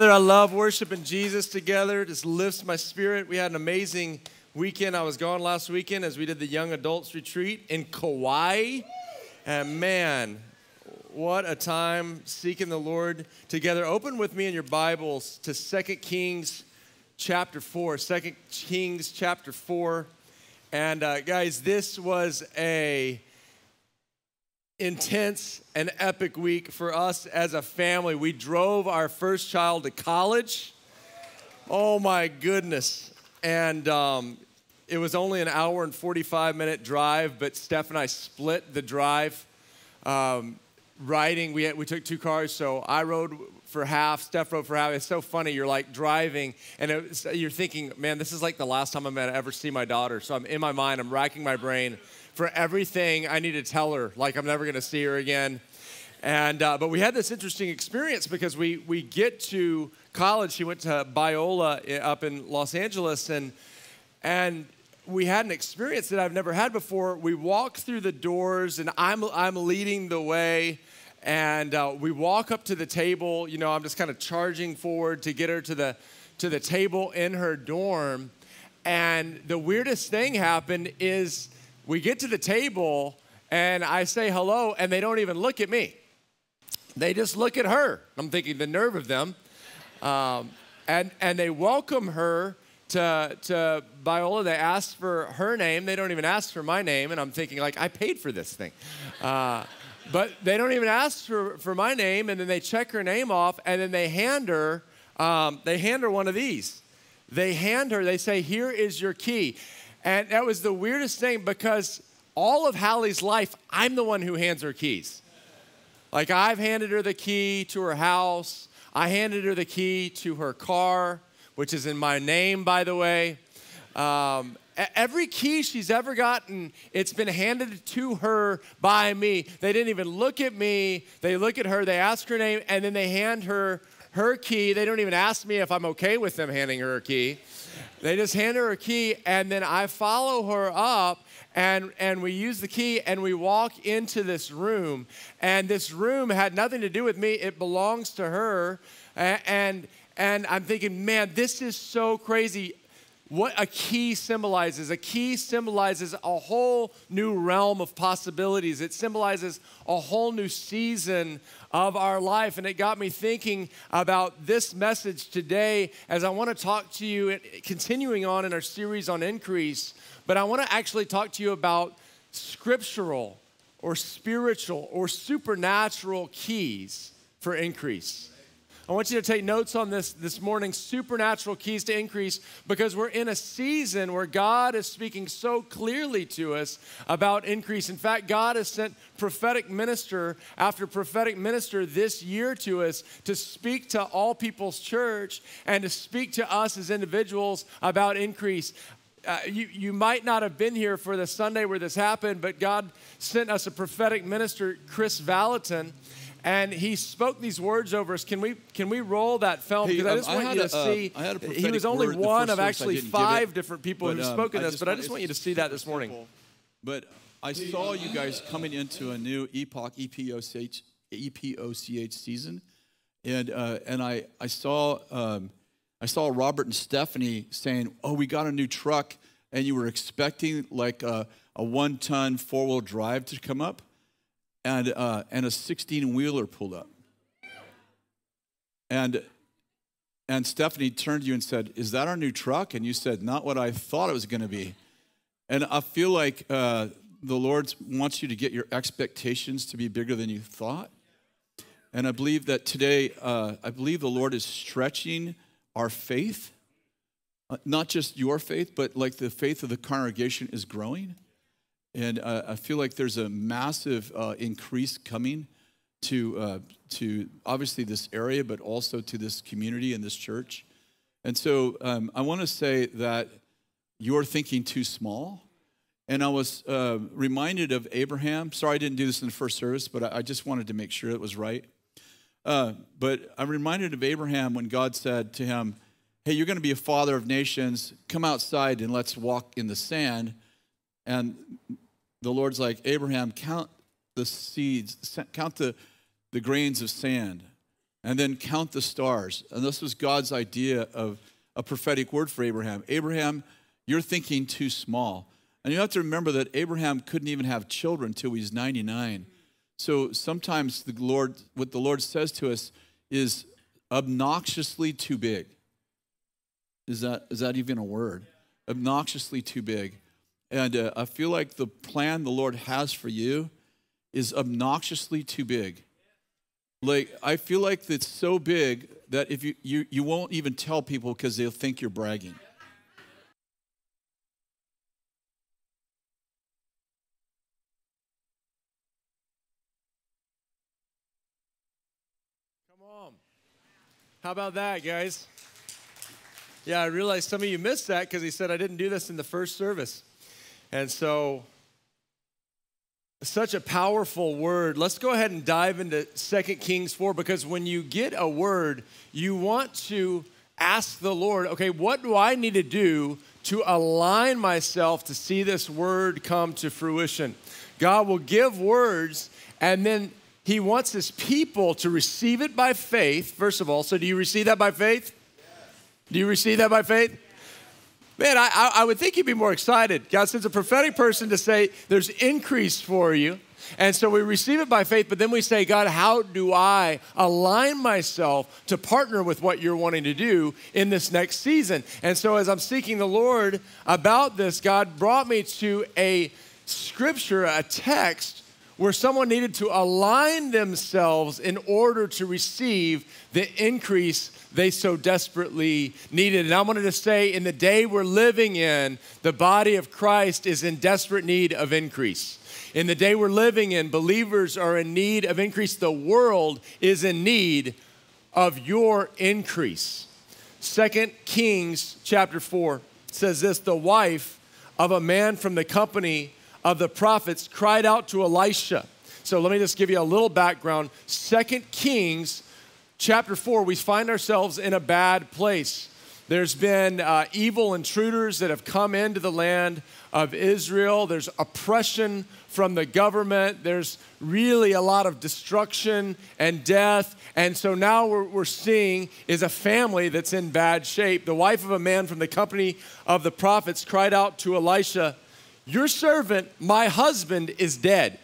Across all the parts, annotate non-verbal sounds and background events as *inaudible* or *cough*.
I love worshiping Jesus together. It just lifts my spirit. We had an amazing weekend. I was gone last weekend as we did the young adults retreat in Kauai. And man, what a time seeking the Lord together. Open with me in your Bibles to 2 Kings chapter 4. 2 Kings chapter 4. And uh, guys, this was a intense and epic week for us as a family. We drove our first child to college. Oh my goodness. And um, it was only an hour and 45 minute drive, but Steph and I split the drive. Um, riding, we, had, we took two cars, so I rode for half, Steph rode for half. It's so funny. You're like driving, and was, you're thinking, man, this is like the last time I'm gonna ever see my daughter. So I'm in my mind, I'm racking my brain for everything I need to tell her, like I'm never gonna see her again. And uh, but we had this interesting experience because we we get to college. She went to Biola eh, up in Los Angeles, and and we had an experience that I've never had before. We walk through the doors, and I'm I'm leading the way. And uh, we walk up to the table. You know, I'm just kind of charging forward to get her to the to the table in her dorm. And the weirdest thing happened is we get to the table and I say hello, and they don't even look at me. They just look at her. I'm thinking the nerve of them. Um, and, and they welcome her to, to Biola. They ask for her name. They don't even ask for my name. And I'm thinking, like, I paid for this thing. Uh, but they don't even ask for, for my name. And then they check her name off, and then they hand her, um, they hand her one of these. They hand her, they say, here is your key. And that was the weirdest thing because all of Hallie's life, I'm the one who hands her keys. Like I've handed her the key to her house, I handed her the key to her car, which is in my name, by the way. Um, every key she's ever gotten, it's been handed to her by me. They didn't even look at me. They look at her, they ask her name, and then they hand her her key. They don't even ask me if I'm okay with them handing her a key. They just hand her a key, and then I follow her up, and, and we use the key, and we walk into this room. And this room had nothing to do with me, it belongs to her. And, and I'm thinking, man, this is so crazy what a key symbolizes. A key symbolizes a whole new realm of possibilities. It symbolizes a whole new season of our life. And it got me thinking about this message today as I want to talk to you, continuing on in our series on increase, but I want to actually talk to you about scriptural or spiritual or supernatural keys for increase. I want you to take notes on this this morning supernatural keys to increase because we're in a season where God is speaking so clearly to us about increase. In fact, God has sent prophetic minister after prophetic minister this year to us to speak to all people's church and to speak to us as individuals about increase. Uh, you, you might not have been here for the Sunday where this happened, but God sent us a prophetic minister, Kris Vallotton and he spoke these words over us. Can we can we roll that film? Because hey, um, I just want I you to a, see. Uh, he was only one of actually five different people who've um, spoken this, but I just want you to see that this morning. But I saw you guys coming into a new epoch EPOCH EPOCH season, and uh, and I I saw um, I saw Robert and Stephanie saying, "Oh, we got a new truck," and you were expecting like a, a one ton four wheel drive to come up and, uh, and a 16 wheeler pulled up. And, and Stephanie turned to you and said, Is that our new truck? And you said, Not what I thought it was going to be. And I feel like uh, the Lord wants you to get your expectations to be bigger than you thought. And I believe that today, uh, I believe the Lord is stretching our faith, uh, not just your faith, but like the faith of the congregation is growing. And uh, I feel like there's a massive uh, increase coming to, uh, to obviously this area, but also to this community and this church. And so um, I want to say that you're thinking too small. And I was uh, reminded of Abraham. Sorry, I didn't do this in the first service, but I, I just wanted to make sure it was right. Uh, but I'm reminded of Abraham when God said to him, Hey, you're going to be a father of nations. Come outside and let's walk in the sand. And the Lord's like, Abraham, count the seeds, count the, the grains of sand. and then count the stars. And this was God's idea of a prophetic word for Abraham. Abraham, you're thinking too small. And you have to remember that Abraham couldn't even have children until he's 99. So sometimes the Lord, what the Lord says to us is obnoxiously too big. Is that, is that even a word? Obnoxiously too big. And uh, I feel like the plan the Lord has for you is obnoxiously too big. Like, I feel like it's so big that if you, you, you won't even tell people because they'll think you're bragging. Come on. How about that, guys? Yeah, I realized some of you missed that because he said I didn't do this in the first service. And so, such a powerful word. Let's go ahead and dive into 2 Kings 4 because when you get a word, you want to ask the Lord, okay, what do I need to do to align myself to see this word come to fruition? God will give words and then he wants his people to receive it by faith, first of all. So, do you receive that by faith? Do you receive that by faith? Man, I, I would think you'd be more excited. God sends a prophetic person to say there's increase for you. And so we receive it by faith, but then we say, God, how do I align myself to partner with what you're wanting to do in this next season? And so as I'm seeking the Lord about this, God brought me to a scripture, a text where someone needed to align themselves in order to receive the increase they so desperately needed. And I wanted to say, in the day we're living in, the body of Christ is in desperate need of increase. In the day we're living in, believers are in need of increase. The world is in need of your increase. Second Kings chapter 4 says this the wife of a man from the company of the prophets cried out to Elisha. So let me just give you a little background. Second Kings chapter 4, we find ourselves in a bad place. There's been uh, evil intruders that have come into the land of Israel. There's oppression from the government. There's really a lot of destruction and death. And so now we're, we're seeing is a family that's in bad shape. The wife of a man from the company of the prophets cried out to Elisha, your servant, my husband, is dead.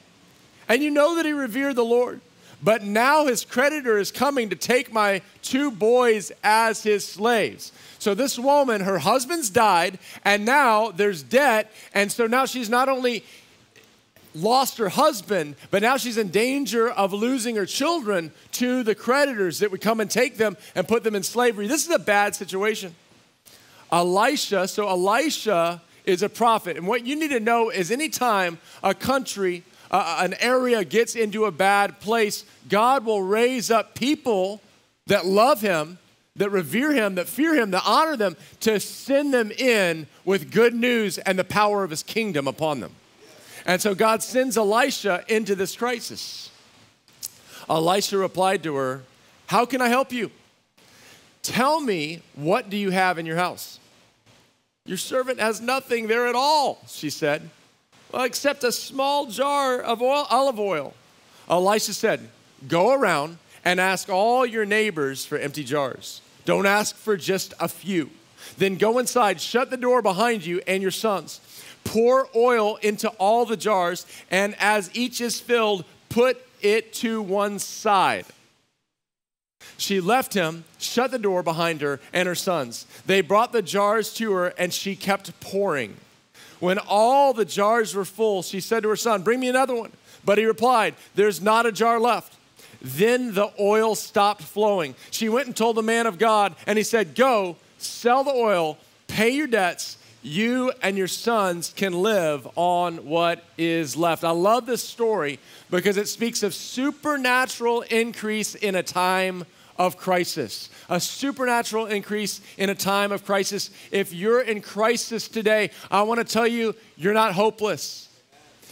And you know that he revered the Lord. But now his creditor is coming to take my two boys as his slaves. So this woman, her husband's died, and now there's debt. And so now she's not only lost her husband, but now she's in danger of losing her children to the creditors that would come and take them and put them in slavery. This is a bad situation. Elisha, so Elisha is a prophet. And what you need to know is anytime a country, uh, an area gets into a bad place, God will raise up people that love him, that revere him, that fear him, that honor them, to send them in with good news and the power of his kingdom upon them. And so God sends Elisha into this crisis. Elisha replied to her, How can I help you? Tell me, what do you have in your house? Your servant has nothing there at all, she said, well, except a small jar of oil, olive oil. Elisha said, Go around and ask all your neighbors for empty jars. Don't ask for just a few. Then go inside, shut the door behind you and your sons. Pour oil into all the jars, and as each is filled, put it to one side. She left him, shut the door behind her and her sons. They brought the jars to her, and she kept pouring. When all the jars were full, she said to her son, Bring me another one. But he replied, There's not a jar left. Then the oil stopped flowing. She went and told the man of God, and he said, Go, sell the oil, pay your debts. You and your sons can live on what is left. I love this story because it speaks of supernatural increase in a time of crisis, a supernatural increase in a time of crisis. If you're in crisis today, I want to tell you, you're not hopeless.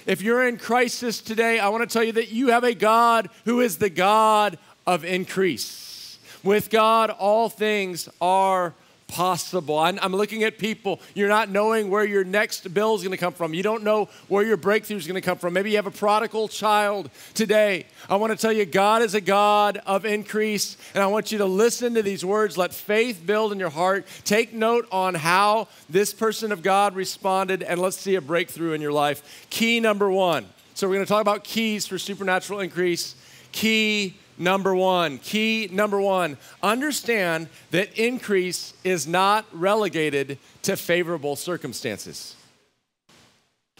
If you're in crisis today, I want to tell you that you have a God who is the God of increase. With God, all things are possible. I'm, I'm looking at people, you're not knowing where your next bill is going to come from. You don't know where your breakthrough is going to come from. Maybe you have a prodigal child today. I want to tell you, God is a God of increase, and I want you to listen to these words. Let faith build in your heart. Take note on how this person of God responded, and let's see a breakthrough in your life. Key number one. So, we're going to talk about keys for supernatural increase. Key number one. Key number one understand that increase is not relegated to favorable circumstances.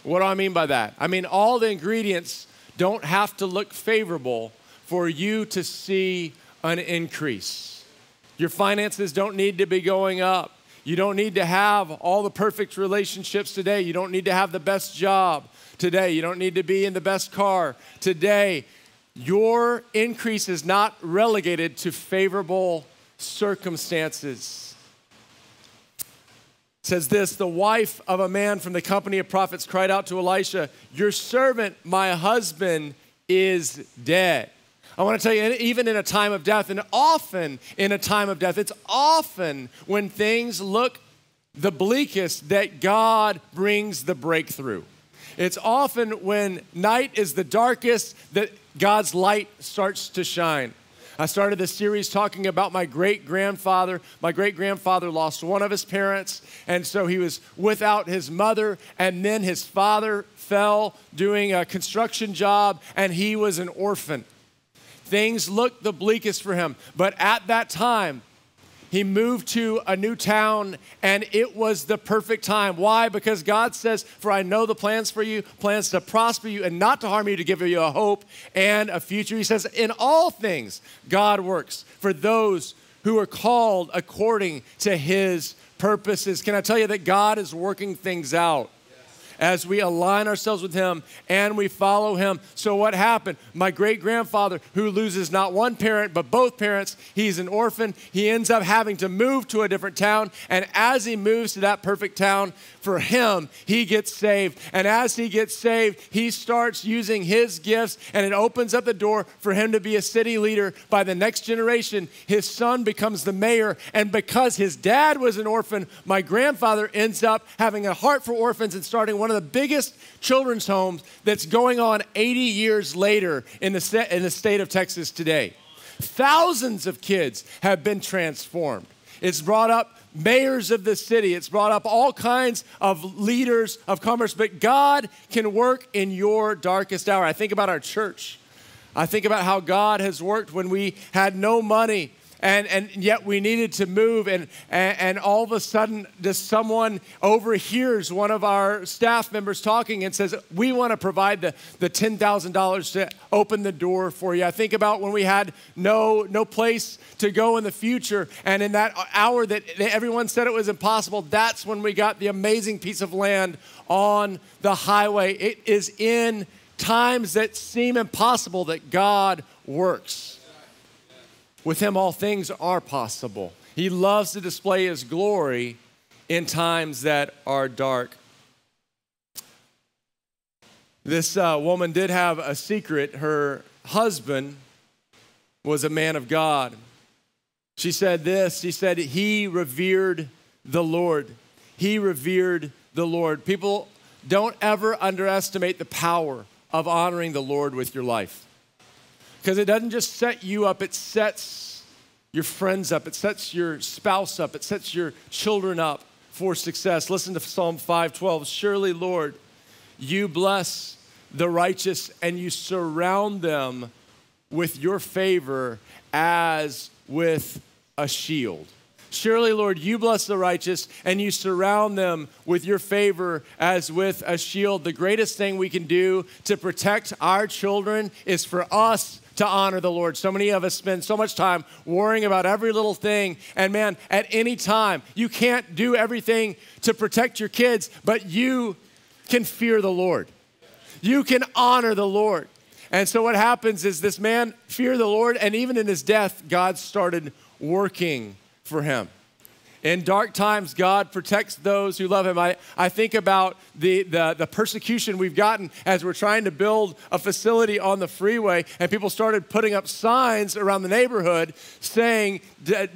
What do I mean by that? I mean, all the ingredients don't have to look favorable for you to see an increase. Your finances don't need to be going up. You don't need to have all the perfect relationships today. You don't need to have the best job today. You don't need to be in the best car today. Your increase is not relegated to favorable circumstances. It says this the wife of a man from the company of prophets cried out to Elisha, Your servant, my husband, is dead. I want to tell you, even in a time of death, and often in a time of death, it's often when things look the bleakest that God brings the breakthrough. It's often when night is the darkest that God's light starts to shine. I started this series talking about my great grandfather. My great grandfather lost one of his parents, and so he was without his mother, and then his father fell doing a construction job, and he was an orphan. Things looked the bleakest for him, but at that time, he moved to a new town and it was the perfect time. Why? Because God says, For I know the plans for you, plans to prosper you and not to harm you, to give you a hope and a future. He says, In all things, God works for those who are called according to his purposes. Can I tell you that God is working things out? As we align ourselves with Him and we follow Him. So, what happened? My great grandfather, who loses not one parent but both parents, he's an orphan. He ends up having to move to a different town. And as he moves to that perfect town, for him, he gets saved. And as he gets saved, he starts using his gifts, and it opens up the door for him to be a city leader. By the next generation, his son becomes the mayor. And because his dad was an orphan, my grandfather ends up having a heart for orphans and starting one of the biggest children's homes that's going on 80 years later in the, in the state of Texas today. Thousands of kids have been transformed. It's brought up mayors of the city, it's brought up all kinds of leaders of commerce, but God can work in your darkest hour. I think about our church. I think about how God has worked when we had no money and, and yet we needed to move and, and, and all of a sudden just someone overhears one of our staff members talking and says we want to provide the, the $10000 to open the door for you. I think about when we had no no place to go in the future and in that hour that everyone said it was impossible that's when we got the amazing piece of land on the highway. It is in times that seem impossible that god works with him, all things are possible. He loves to display his glory in times that are dark. This uh, woman did have a secret. Her husband was a man of God. She said this She said, He revered the Lord. He revered the Lord. People don't ever underestimate the power of honoring the Lord with your life. Because it doesn't just set you up, it sets your friends up, it sets your spouse up, it sets your children up for success. Listen to Psalm 512. Surely, Lord, you bless the righteous and you surround them with your favor as with a shield. Surely, Lord, you bless the righteous and you surround them with your favor as with a shield. The greatest thing we can do to protect our children is for us to honor the Lord. So many of us spend so much time worrying about every little thing. And man, at any time, you can't do everything to protect your kids, but you can fear the Lord. You can honor the Lord. And so what happens is this man feared the Lord, and even in his death, God started working for him. In dark times, God protects those who love Him. I, I think about the, the, the, persecution we've gotten as we're trying to build a facility on the freeway, and people started putting up signs around the neighborhood saying,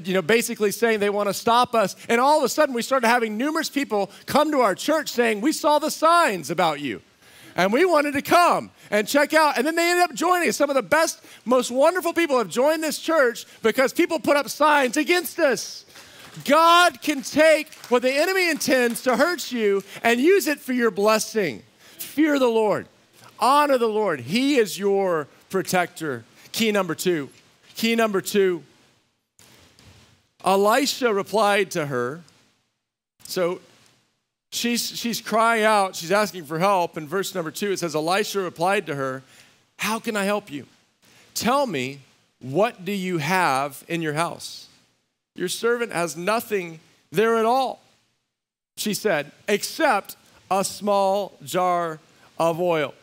you know, basically saying they want to stop us. And all of a sudden, we started having numerous people come to our church saying, We saw the signs about you and we wanted to come and check out. And then they ended up joining us. Some of the best, most wonderful people have joined this church because people put up signs against us. God can take what the enemy intends to hurt you and use it for your blessing. Fear the Lord, honor the Lord. He is your protector. Key number two. Key number two. Elisha replied to her. So she's, she's crying out, she's asking for help. In verse number two, it says, Elisha replied to her, How can I help you? Tell me, what do you have in your house? Your servant has nothing there at all, she said, except a small jar of oil.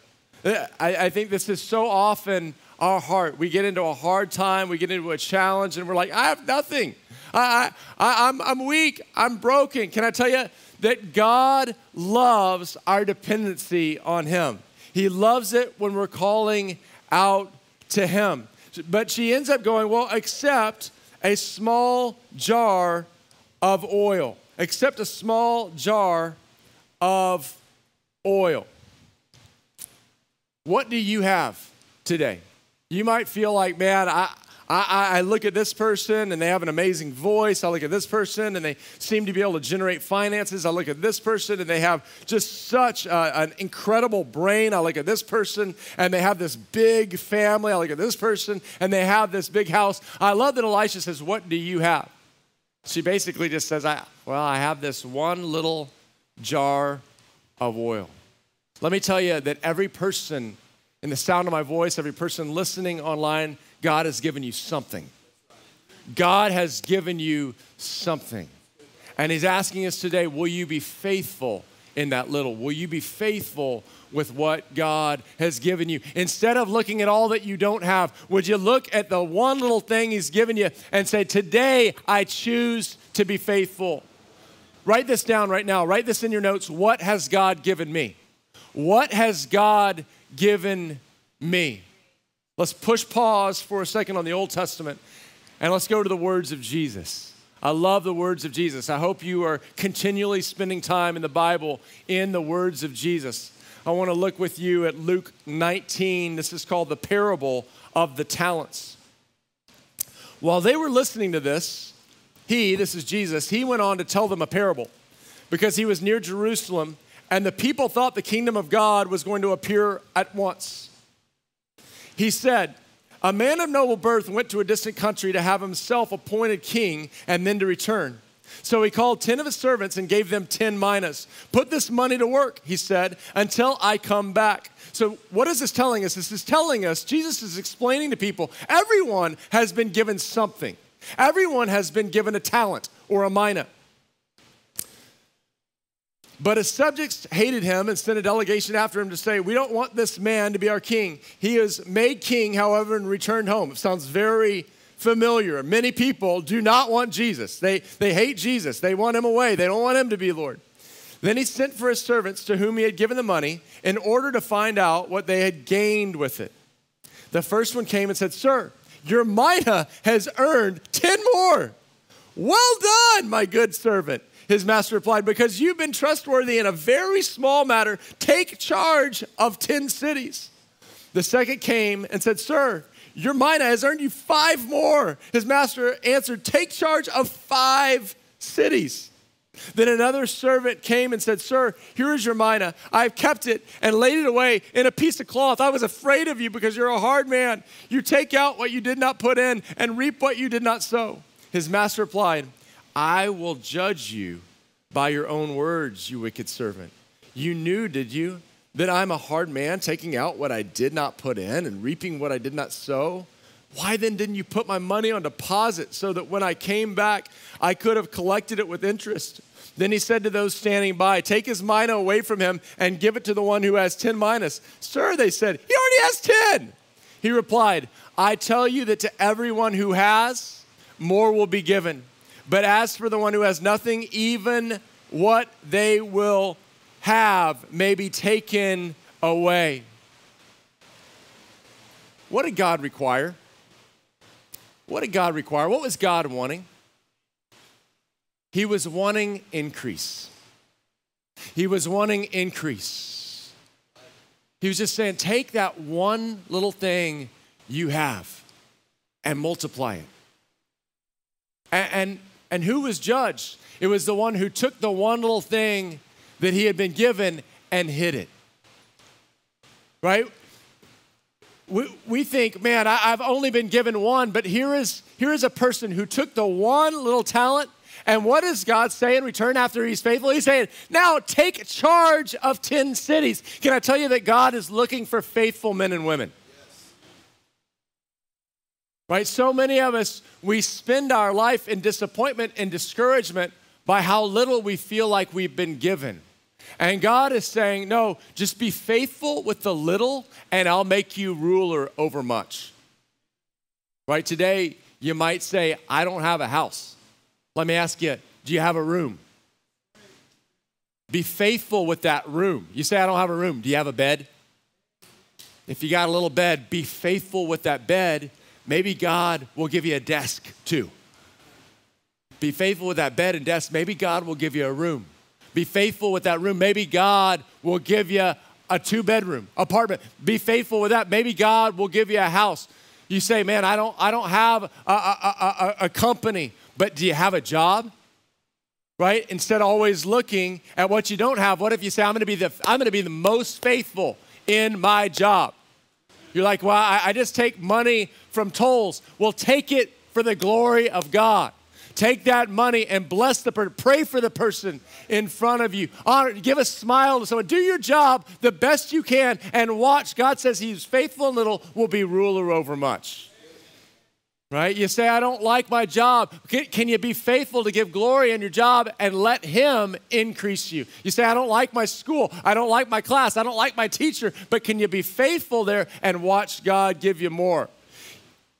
I, I think this is so often our heart. We get into a hard time, we get into a challenge, and we're like, I have nothing. I, I, I'm, I'm weak, I'm broken. Can I tell you that God loves our dependency on Him? He loves it when we're calling out to Him. But she ends up going, Well, except a small jar of oil, except a small jar of oil. What do you have today? You might feel like, man, I, I, I, look at this person and they have an amazing voice. I look at this person and they seem to be able to generate finances. I look at this person and they have just such a, an incredible brain. I look at this person and they have this big family. I look at this person and they have this big house. I love that Elisha says, What do you have? She basically just says, I, Well, I have this one little jar of oil. Let me tell you that every person in the sound of my voice, every person listening online, God has given you something. God has given you something. And He's asking us today will you be faithful in that little? Will you be faithful with what God has given you? Instead of looking at all that you don't have, would you look at the one little thing He's given you and say, Today I choose to be faithful? Write this down right now. Write this in your notes. What has God given me? What has God given me? Let's push pause for a second on the Old Testament and let's go to the words of Jesus. I love the words of Jesus. I hope you are continually spending time in the Bible in the words of Jesus. I want to look with you at Luke 19. This is called the parable of the talents. While they were listening to this, he, this is Jesus, he went on to tell them a parable because he was near Jerusalem and the people thought the kingdom of God was going to appear at once. He said, A man of noble birth went to a distant country to have himself appointed king and then to return. So he called 10 of his servants and gave them 10 minas. Put this money to work, he said, until I come back. So, what is this telling us? This is telling us, Jesus is explaining to people, everyone has been given something. Everyone has been given a talent or a mina. But his subjects hated him and sent a delegation after him to say, We don't want this man to be our king. He is made king, however, and returned home. It sounds very familiar. Many people do not want Jesus. They, they hate Jesus. They want him away. They don't want him to be Lord. Then he sent for his servants to whom he had given the money in order to find out what they had gained with it. The first one came and said, Sir, your mina has earned 10 more. Well done, my good servant. His master replied, Because you've been trustworthy in a very small matter, take charge of 10 cities. The second came and said, Sir, your mina has earned you five more. His master answered, Take charge of five cities. Then another servant came and said, Sir, here is your mina. I've kept it and laid it away in a piece of cloth. I was afraid of you because you're a hard man. You take out what you did not put in and reap what you did not sow. His master replied, I will judge you by your own words, you wicked servant. You knew, did you, that I'm a hard man, taking out what I did not put in and reaping what I did not sow? Why then didn't you put my money on deposit so that when I came back, I could have collected it with interest? Then he said to those standing by, Take his mina away from him and give it to the one who has 10 minas. Sir, they said, He already has 10. He replied, I tell you that to everyone who has, more will be given But as for the one who has nothing, even what they will have may be taken away. What did God require? What did God require? What was God wanting? He was wanting increase. He was wanting increase. He was just saying, take that one little thing you have and multiply it. And, and, and who was judged? It was the one who took the one little thing that he had been given and hid it. Right? We, we think, man, I, I've only been given one, but here is, here is a person who took the one little talent and what does God say in return after he's faithful? He's saying, now take charge of 10 cities. Can I tell you that God is looking for faithful men and women? Right? So many of us, we spend our life in disappointment and discouragement by how little we feel like we've been given. And God is saying, no, just be faithful with the little, and I'll make you ruler over much. Right? Today, you might say, I don't have a house. Let me ask you, do you have a room? Be faithful with that room. You say, I don't have a room. Do you have a bed? If you got a little bed, be faithful with that bed. Maybe God will give you a desk too. Be faithful with that bed and desk. Maybe God will give you a room. Be faithful with that room. Maybe God will give you a two bedroom apartment. Be faithful with that. Maybe God will give you a house. You say, man, I don't, I don't have a, a, a, a company, but do you have a job? Right? Instead of always looking at what you don't have, what if you say, I'm gonna be the, I'm gonna be the most faithful in my job? You're like, well, I, I just take money from tolls. Well, take it for the glory of God. Take that money and bless the person. Pray for the person in front of you. Honor, give a smile to someone. Do your job the best you can and watch. God says He's faithful in little, will be ruler over much. Right? You say, I don't like my job. Can, can, you be faithful to give glory in your job and let Him increase you? You say, I don't like my school. I don't like my class. I don't like my teacher. But can you be faithful there and watch God give you more?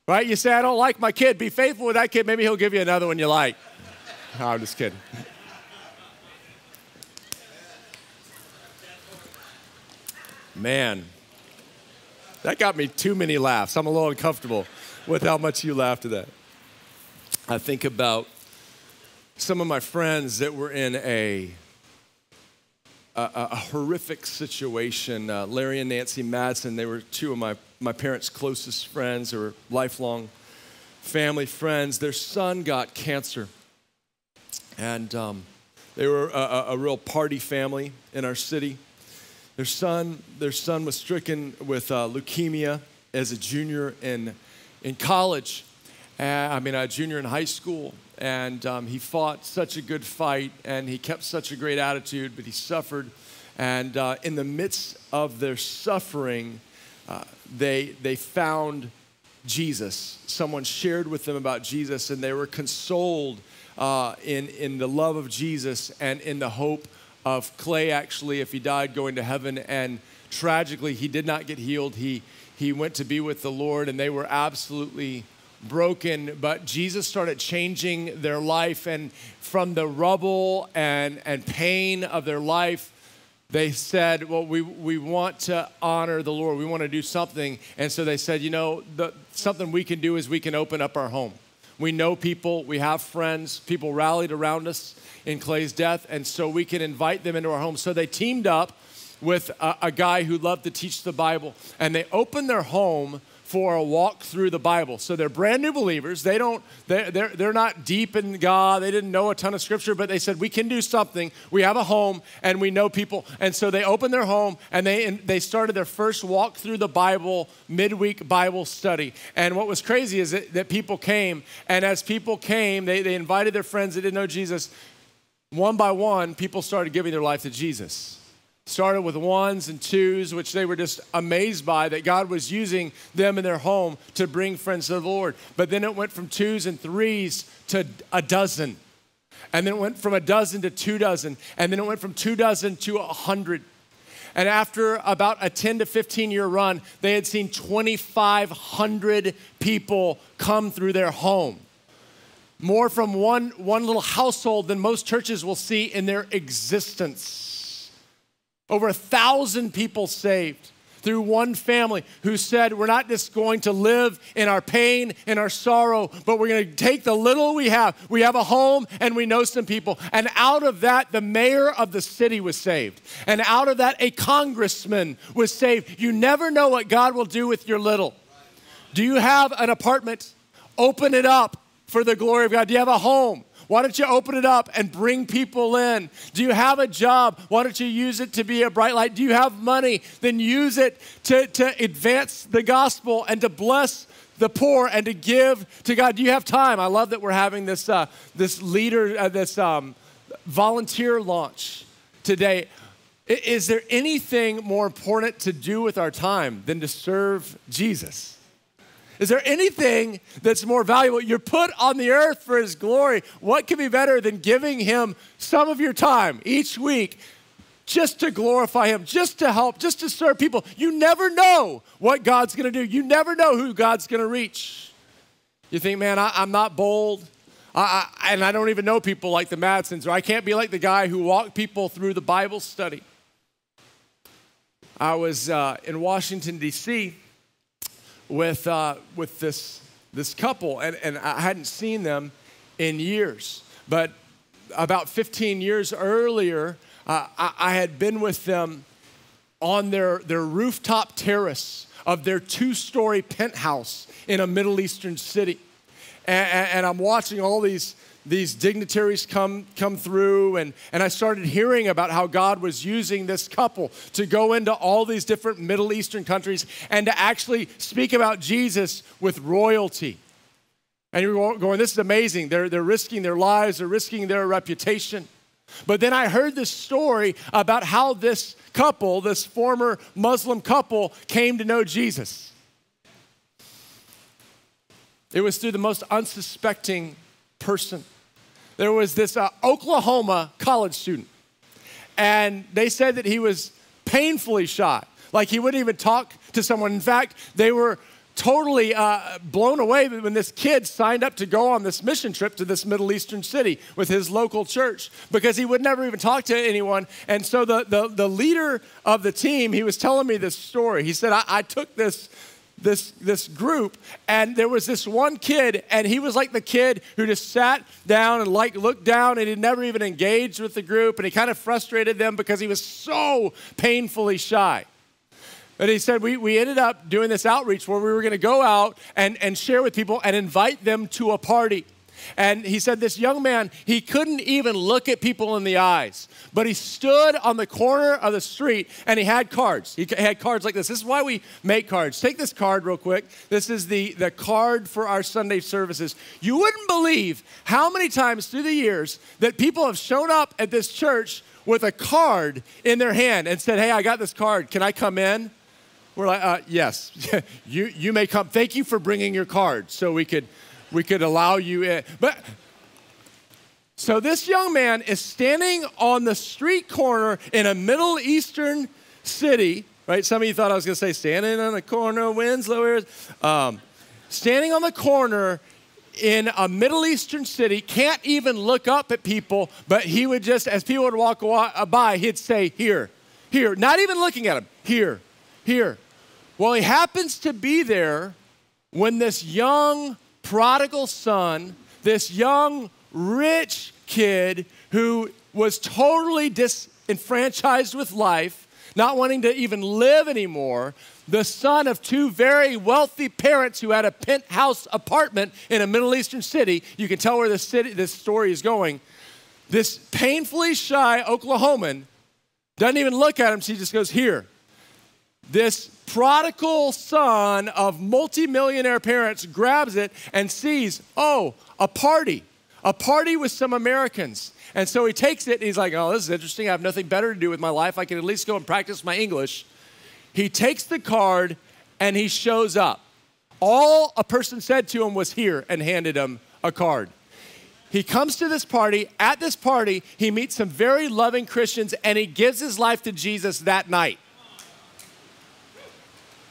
Right? You say, I don't like my kid. Be faithful with that kid. Maybe he'll give you another one you like. *laughs* No, I'm just kidding. Man, that got me too many laughs. I'm a little uncomfortable with how much you laughed at that. I think about some of my friends that were in a, a, a horrific situation. Uh, Larry and Nancy Madsen, they were two of my my parents' closest friends or lifelong family friends. Their son got cancer. And um, they were a, a, real party family in our city. Their son, their son was stricken with uh, leukemia as a junior in, in college. Uh, I mean, a junior in high school. And um, he fought such a good fight and he kept such a great attitude, but he suffered. And uh, in the midst of their suffering, uh, they, they found Jesus. Someone shared with them about Jesus, and they were consoled uh, in, in the love of Jesus and in the hope of Clay, actually, if he died, going to heaven. And tragically, he did not get healed. He, he went to be with the Lord, and they were absolutely broken. But Jesus started changing their life, and from the rubble and, and pain of their life, they said, Well, we, we want to honor the Lord. We want to do something. And so they said, You know, the, something we can do is we can open up our home. We know people, we have friends, people rallied around us in Clay's death, and so we can invite them into our home. So they teamed up with a, a guy who loved to teach the Bible, and they opened their home for a walk through the Bible. So they're brand new believers. They don't, they're, they're, they're not deep in God. They didn't know a ton of scripture, but they said, we can do something. We have a home and we know people. And so they opened their home and they, and they started their first walk through the Bible, midweek Bible study. And what was crazy is that, that people came. And as people came, they, they invited their friends that didn't know Jesus. One by one, people started giving their life to Jesus started with ones and twos, which they were just amazed by that God was using them in their home to bring friends to the Lord. But then it went from twos and threes to a dozen. And then it went from a dozen to two dozen. And then it went from two dozen to a hundred. And after about a 10 to 15 year run, they had seen 2,500 people come through their home more from one, one little household than most churches will see in their existence. Over a thousand people saved through one family who said, We're not just going to live in our pain and our sorrow, but we're going to take the little we have. We have a home and we know some people. And out of that, the mayor of the city was saved. And out of that, a congressman was saved. You never know what God will do with your little. Do you have an apartment? Open it up for the glory of God. Do you have a home? Why don't you open it up and bring people in? Do you have a job? Why don't you use it to be a bright light? Do you have money? Then use it to, to advance the gospel and to bless the poor and to give to God. Do you have time? I love that we're having this, uh, this leader, uh, this um, volunteer launch today. Is there anything more important to do with our time than to serve Jesus? Is there anything that's more valuable? You're put on the earth for His glory. What could be better than giving Him some of your time each week just to glorify Him, just to help, just to serve people? You never know what God's gonna do, you never know who God's gonna reach. You think, man, I, am not bold. I, I, and I don't even know people like the Madsens, or I can't be like the guy who walked people through the Bible study. I was uh, in Washington, D.C with, uh, with this, this couple, and, and I hadn't seen them in years. But about 15 years earlier, uh, I, I had been with them on their, their rooftop terrace of their two story penthouse in a Middle Eastern city. And, and, I'm watching all these these dignitaries come, come through, and, and I started hearing about how God was using this couple to go into all these different Middle Eastern countries and to actually speak about Jesus with royalty. And you're going, this is amazing. They're, they're risking their lives, they're risking their reputation. But then I heard this story about how this couple, this former Muslim couple, came to know Jesus. It was through the most unsuspecting person there was this uh, Oklahoma college student, and they said that he was painfully shy. Like he wouldn't even talk to someone. In fact, they were totally uh, blown away when this kid signed up to go on this mission trip to this Middle Eastern city with his local church because he would never even talk to anyone. And so the, the, the leader of the team, he was telling me this story. He said, I, I took this this, this group, and there was this one kid, and he was like the kid who just sat down and like looked down, and he never even engaged with the group, and he kind of frustrated them because he was so painfully shy. But he said, we, we ended up doing this outreach where we were going to go out and, and share with people and invite them to a party. And he said, This young man, he couldn't even look at people in the eyes, but he stood on the corner of the street and he had cards. He had cards like this. This is why we make cards. Take this card real quick. This is the, the card for our Sunday services. You wouldn't believe how many times through the years that people have shown up at this church with a card in their hand and said, Hey, I got this card. Can I come in? We're like, uh, Yes, *laughs* you, you may come. Thank you for bringing your card so we could we could allow you in. But so this young man is standing on the street corner in a Middle Eastern city, right? Some of you thought I was going to say standing on the corner, Winslow. Um, standing on the corner in a Middle Eastern city, can't even look up at people, but he would just, as people would walk by, he'd say, Here, here, not even looking at him, here, here. Well, he happens to be there when this young prodigal son, this young rich kid who was totally disenfranchised with life, not wanting to even live anymore, the son of two very wealthy parents who had a penthouse apartment in a Middle Eastern city. You can tell where this, city, this story is going. This painfully shy Oklahoman doesn't even look at him, she just goes, Here. This prodigal son of multimillionaire parents grabs it and sees, oh, a party, a party with some Americans. And so he takes it and he's like, oh, this is interesting. I have nothing better to do with my life. I can at least go and practice my English. He takes the card and he shows up. All a person said to him was here and handed him a card. He comes to this party. At this party, he meets some very loving Christians and he gives his life to Jesus that night.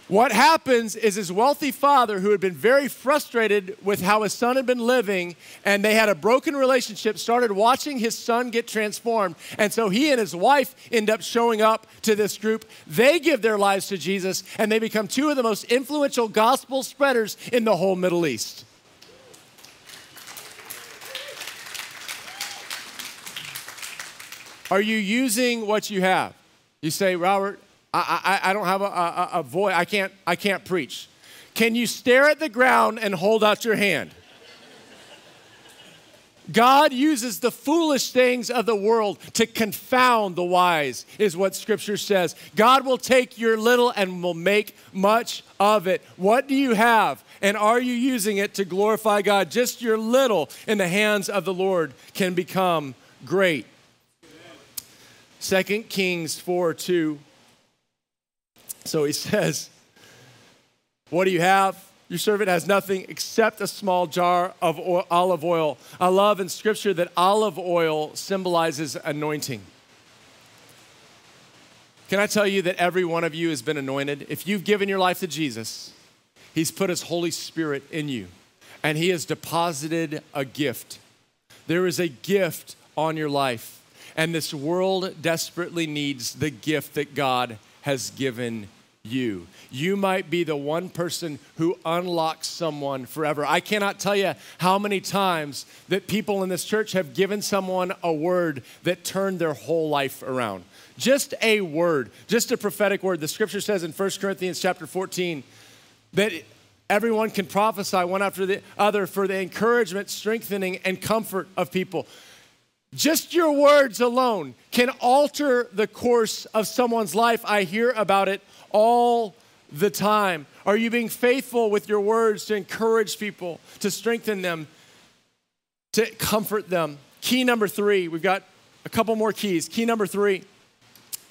What happens is his wealthy father, who had been very frustrated with how his son had been living, and they had a broken relationship, started watching his son get transformed. And so he and his wife end up showing up to this group. They give their lives to Jesus, and they become two of the most influential gospel spreaders in the whole Middle East. Are you using what you have? You say, Robert, I, I, I don't have a, a, a voice. I can't, I can't preach. Can you stare at the ground and hold out your hand? God uses the foolish things of the world to confound the wise, is what scripture says. God will take your little and will make much of it. What do you have? And are you using it to glorify God? Just your little in the hands of the Lord can become great. 2 Kings 4 2 so he *laughs* says, What do you have? Your servant has nothing except a small jar of oil, olive oil. I love in scripture that olive oil symbolizes anointing. Can I tell you that every one of you has been anointed? If you've given your life to Jesus, He's put His Holy Spirit in you, and He has deposited a gift. There is a gift on your life, and this world desperately needs the gift that God has given you. You might be the one person who unlocks someone forever. I cannot tell you how many times that people in this church have given someone a word that turned their whole life around. Just a word, just a prophetic word. The scripture says in 1 Corinthians chapter 14 that everyone can prophesy one after the other for the encouragement, strengthening, and comfort of people. Just your words alone can alter the course of someone's life. I hear about it all the time. Are you being faithful with your words to encourage people, to strengthen them, to comfort them? Key number three, we've got a couple more keys. Key number three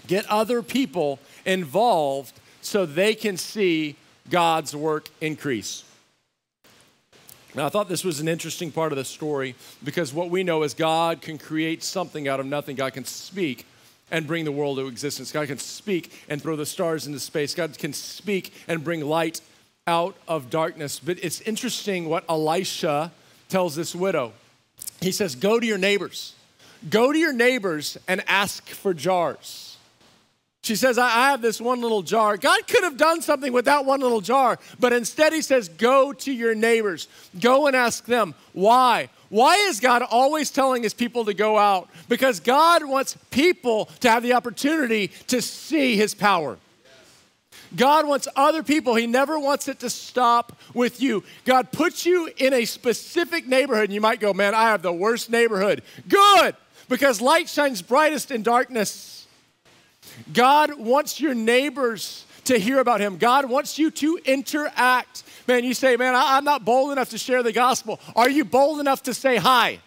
get other people involved so they can see God's work increase. Now, I thought this was an interesting part of the story because what we know is God can create something out of nothing. God can speak and bring the world to existence. God can speak and throw the stars into space. God can speak and bring light out of darkness. But it's interesting what Elisha tells this widow. He says, Go to your neighbors. Go to your neighbors and ask for jars. She says, I have this one little jar. God could have done something with that one little jar, but instead he says, Go to your neighbors. Go and ask them. Why? Why is God always telling his people to go out? Because God wants people to have the opportunity to see his power. God wants other people. He never wants it to stop with you. God puts you in a specific neighborhood, and you might go, Man, I have the worst neighborhood. Good, because light shines brightest in darkness. God wants your neighbors to hear about him. God wants you to interact. Man, you say, man, I, am not bold enough to share the gospel. Are you bold enough to say hi?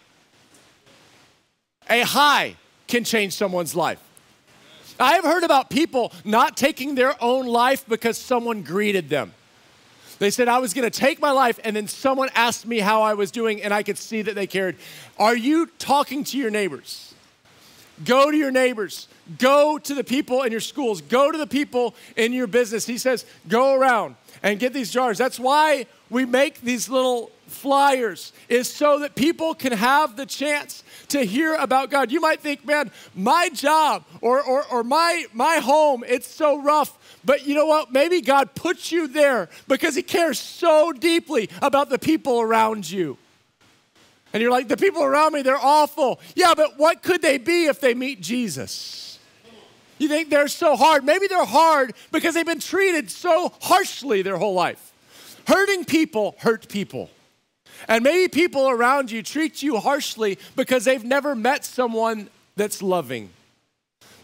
A hi can change someone's life. I have heard about people not taking their own life because someone greeted them. They said, I was going to take my life, and then someone asked me how I was doing, and I could see that they cared. Are you talking to your neighbors? Go to your neighbors. Go to the people in your schools. Go to the people in your business. He says, go around and get these jars. That's why we make these little flyers, is so that people can have the chance to hear about God. You might think, man, my job or, or, or my, my home, it's so rough. But you know what? Maybe God puts you there because He cares so deeply about the people around you. And you're like, the people around me, they're awful. Yeah, but what could they be if they meet Jesus? You think they're so hard? Maybe they're hard because they've been treated so harshly their whole life. Hurting people hurt people. And maybe people around you treat you harshly because they've never met someone that's loving.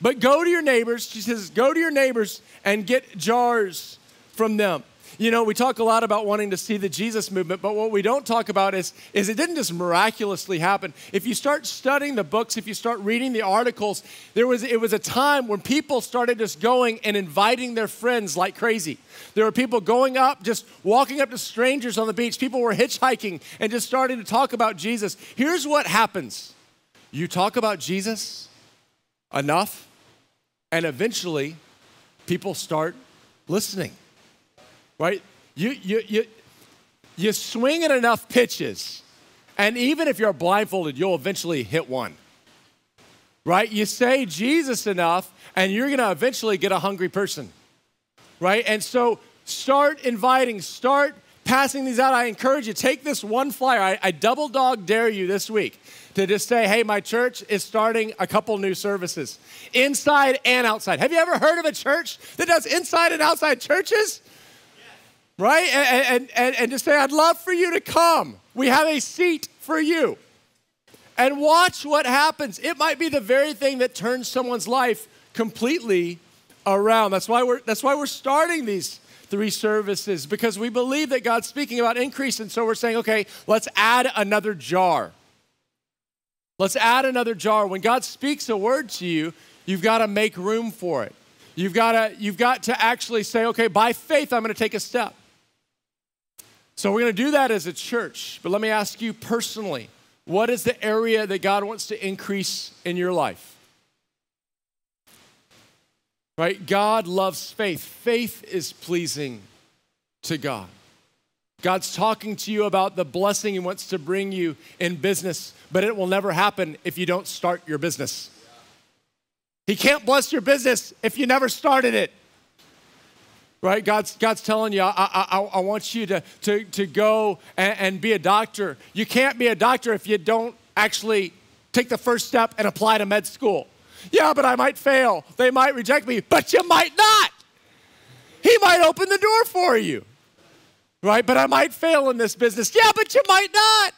But go to your neighbors, she says, go to your neighbors and get jars from them. You know, we talk a lot about wanting to see the Jesus movement, but what we don't talk about is, is it didn't just miraculously happen. If you start studying the books, if you start reading the articles, there was it was a time when people started just going and inviting their friends like crazy. There were people going up, just walking up to strangers on the beach. People were hitchhiking and just starting to talk about Jesus. Here's what happens. You talk about Jesus enough, and eventually people start listening. Right? You, you, you, you swing at enough pitches, and even if you're blindfolded, you'll eventually hit one, right? You say Jesus enough, and you're gonna eventually get a hungry person, right? And so start inviting, start passing these out. I encourage you, take this one flyer. I, I double dog dare you this week to just say, hey, my church is starting a couple new services, inside and outside. Have you ever heard of a church that does inside and outside churches? Right? And, and, and, just say, I'd love for you to come. We have a seat for you. And watch what happens. It might be the very thing that turns someone's life completely around. That's why we're, that's why we're starting these three services because we believe that God's speaking about increase. And so we're saying, okay, let's add another jar. Let's add another jar. When God speaks a word to you, you've got to make room for it. You've got to, you've got to actually say, okay, by faith, I'm going to take a step. So we're going to do that as a church. But let me ask you personally what is the area that God wants to increase in your life? Right? God loves faith. Faith is pleasing to God. God's talking to you about the blessing He wants to bring you in business, but it will never happen if you don't start your business. He can't bless your business if you never started it. Right? God's, God's telling you, I, I, I want you to, to, to go and, and be a doctor. You can't be a doctor if you don't actually take the first step and apply to med school. Yeah, but I might fail. They might reject me, but you might not. He might open the door for you right? But I might fail in this business. Yeah, but you might not.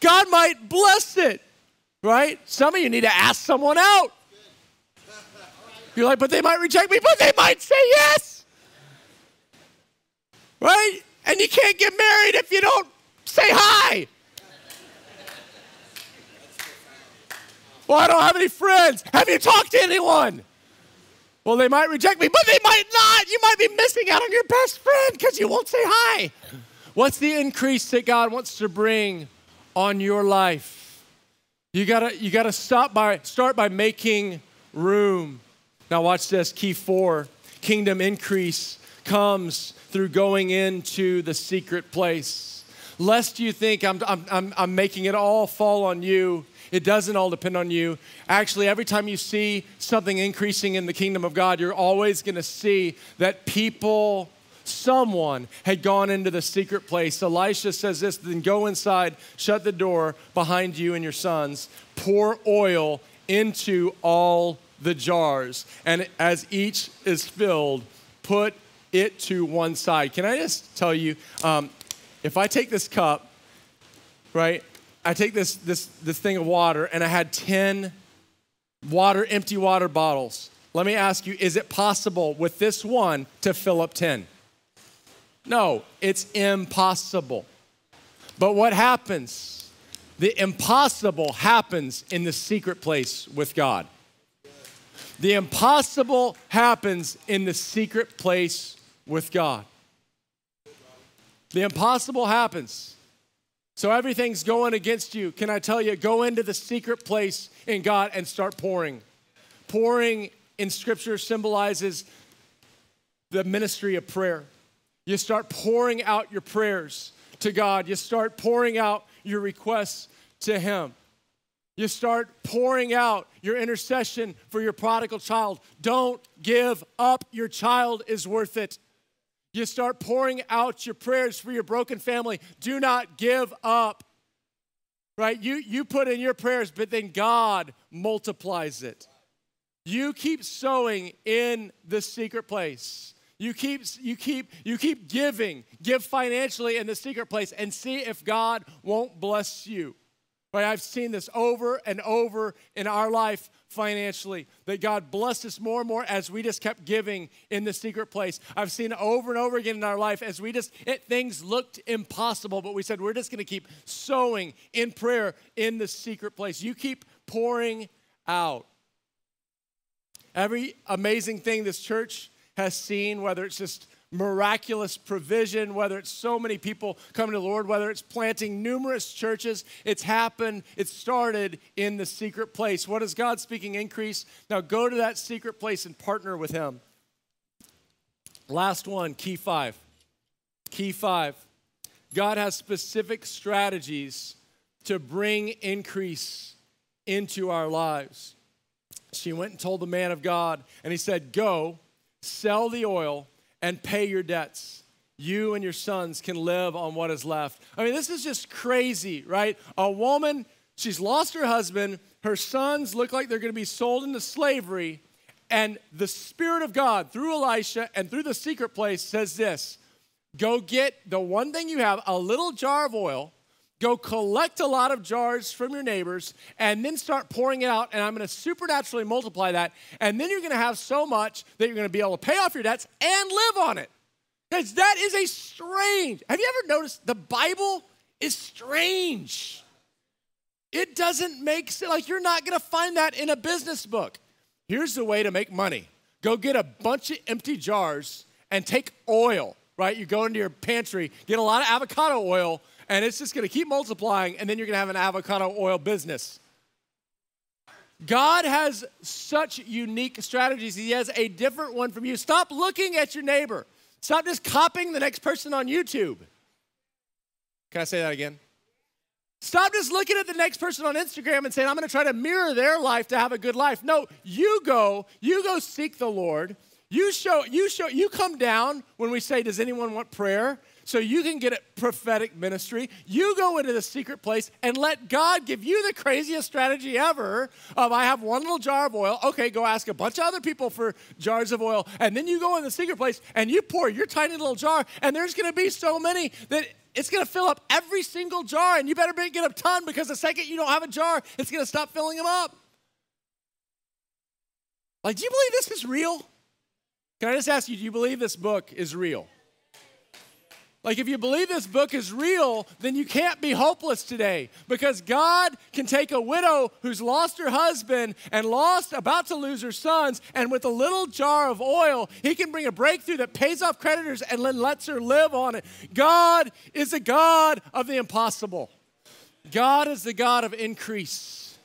God might bless it, right? Some of you need to ask someone out. You're like, but they might reject me, but they might say yes, right? And you can't get married if you don't say hi. Well, I don't have any friends. Have you talked to anyone? Well, they might reject me, but they might not. You might be missing out on your best friend because you won't say hi. What's the increase that God wants to bring on your life? You gotta, you gotta stop by, start by making room. Now, watch this key four kingdom increase comes through going into the secret place. Lest you think I'm, I'm, I'm, making it all fall on you it doesn't all depend on you. Actually, every time you see something increasing in the kingdom of God, you're always going to see that people, someone had gone into the secret place. Elisha says this then go inside, shut the door behind you and your sons, pour oil into all the jars. And as each is filled, put it to one side. Can I just tell you, um, if I take this cup, right, I take this, this, this thing of water and I had 10 water, empty water bottles. Let me ask you, is it possible with this one to fill up 10? No, it's impossible. But what happens? The impossible happens in the secret place with God. The impossible happens in the secret place with God. The impossible happens. So everything's going against you. Can I tell you, go into the secret place in God and start pouring. Pouring in Scripture symbolizes the ministry of prayer. You start pouring out your prayers to God, you start pouring out your requests to Him. You start pouring out your intercession for your prodigal child. Don't give up. Your child is worth it. You start pouring out your prayers for your broken family. Do not give up. Right? You, you put in your prayers, but then God multiplies it. You keep sowing in the secret place. You keep, you keep, you keep giving. Give financially in the secret place and see if God won't bless you. Right? I've seen this over and over in our life financially, that God blessed us more and more as we just kept giving in the secret place. I've seen it over and over again in our life as we just, it, things looked impossible, but we said, we're just going to keep sowing in prayer in the secret place. You keep pouring out. Every amazing thing this church has seen, whether it's just miraculous provision, whether it's so many people coming to the Lord, whether it's planting numerous churches, it's happened, it started in the secret place. What is God speaking increase? Now go to that secret place and partner with Him. Last one, key five. Key five God has specific strategies to bring increase into our lives. She went and told the man of God, and he said, Go, sell the oil, and pay your debts. You and your sons can live on what is left. I mean, this is just crazy, right? A woman, she's lost her husband, her sons look like they're gonna be sold into slavery, and the Spirit of God, through Elisha and through the secret place, says this Go get the one thing you have, a little jar of oil, Go collect a lot of jars from your neighbors and then start pouring it out, and I'm gonna supernaturally multiply that. And then you're gonna have so much that you're gonna be able to pay off your debts and live on it. Because that is a strange. Have you ever noticed the Bible is strange? It doesn't make sense. Like, you're not gonna find that in a business book. Here's the way to make money go get a bunch of empty jars and take oil, right? You go into your pantry, get a lot of avocado oil and it's just gonna keep multiplying, and then you're gonna have an avocado oil business. God has such unique strategies. He has a different one from you. Stop looking at your neighbor. Stop just copying the next person on YouTube. Can I say that again? Stop just looking at the next person on Instagram and saying, I'm gonna try to mirror their life to have a good life. No, you go, you go seek the Lord. You show, you show, you come down when we say, Does anyone want prayer? So you can get a prophetic ministry. You go into the secret place and let God give you the craziest strategy ever of I have one little jar of oil. Okay, go ask a bunch of other people for jars of oil. And then you go in the secret place and you pour your tiny little jar, and there's gonna be so many that it's gonna fill up every single jar, and you better get a ton because the second you don't have a jar, it's gonna stop filling them up. Like, do you believe this is real? Can I just ask you, do you believe this book is real? Like, if you believe this book is real, then you can't be hopeless today because God can take a widow who's lost her husband and lost, about to lose her sons, and with a little jar of oil, He can bring a breakthrough that pays off creditors and then lets her live on it. God is a God of the impossible. God is the God of increase.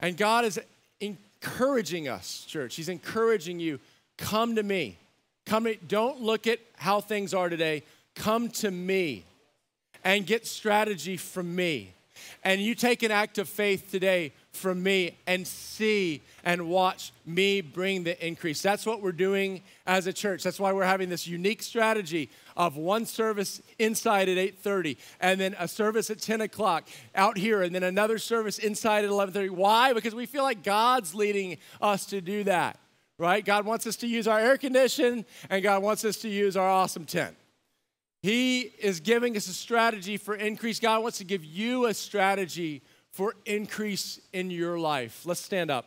And God is encouraging us, church. He's encouraging you come to me. Come don't look at how things are today. Come to me and get strategy from me. And you take an act of faith today from me and see and watch me bring the increase. That's what we're doing as a church. That's why we're having this unique strategy of one service inside at 8:30 and then a service at 10 o'clock out here and then another service inside at 11:30. Why? Because we feel like God's leading us to do that. Right? God wants us to use our air condition and God wants us to use our awesome tent. He is giving us a strategy for increase. God wants to give you a strategy for increase in your life. Let's stand up.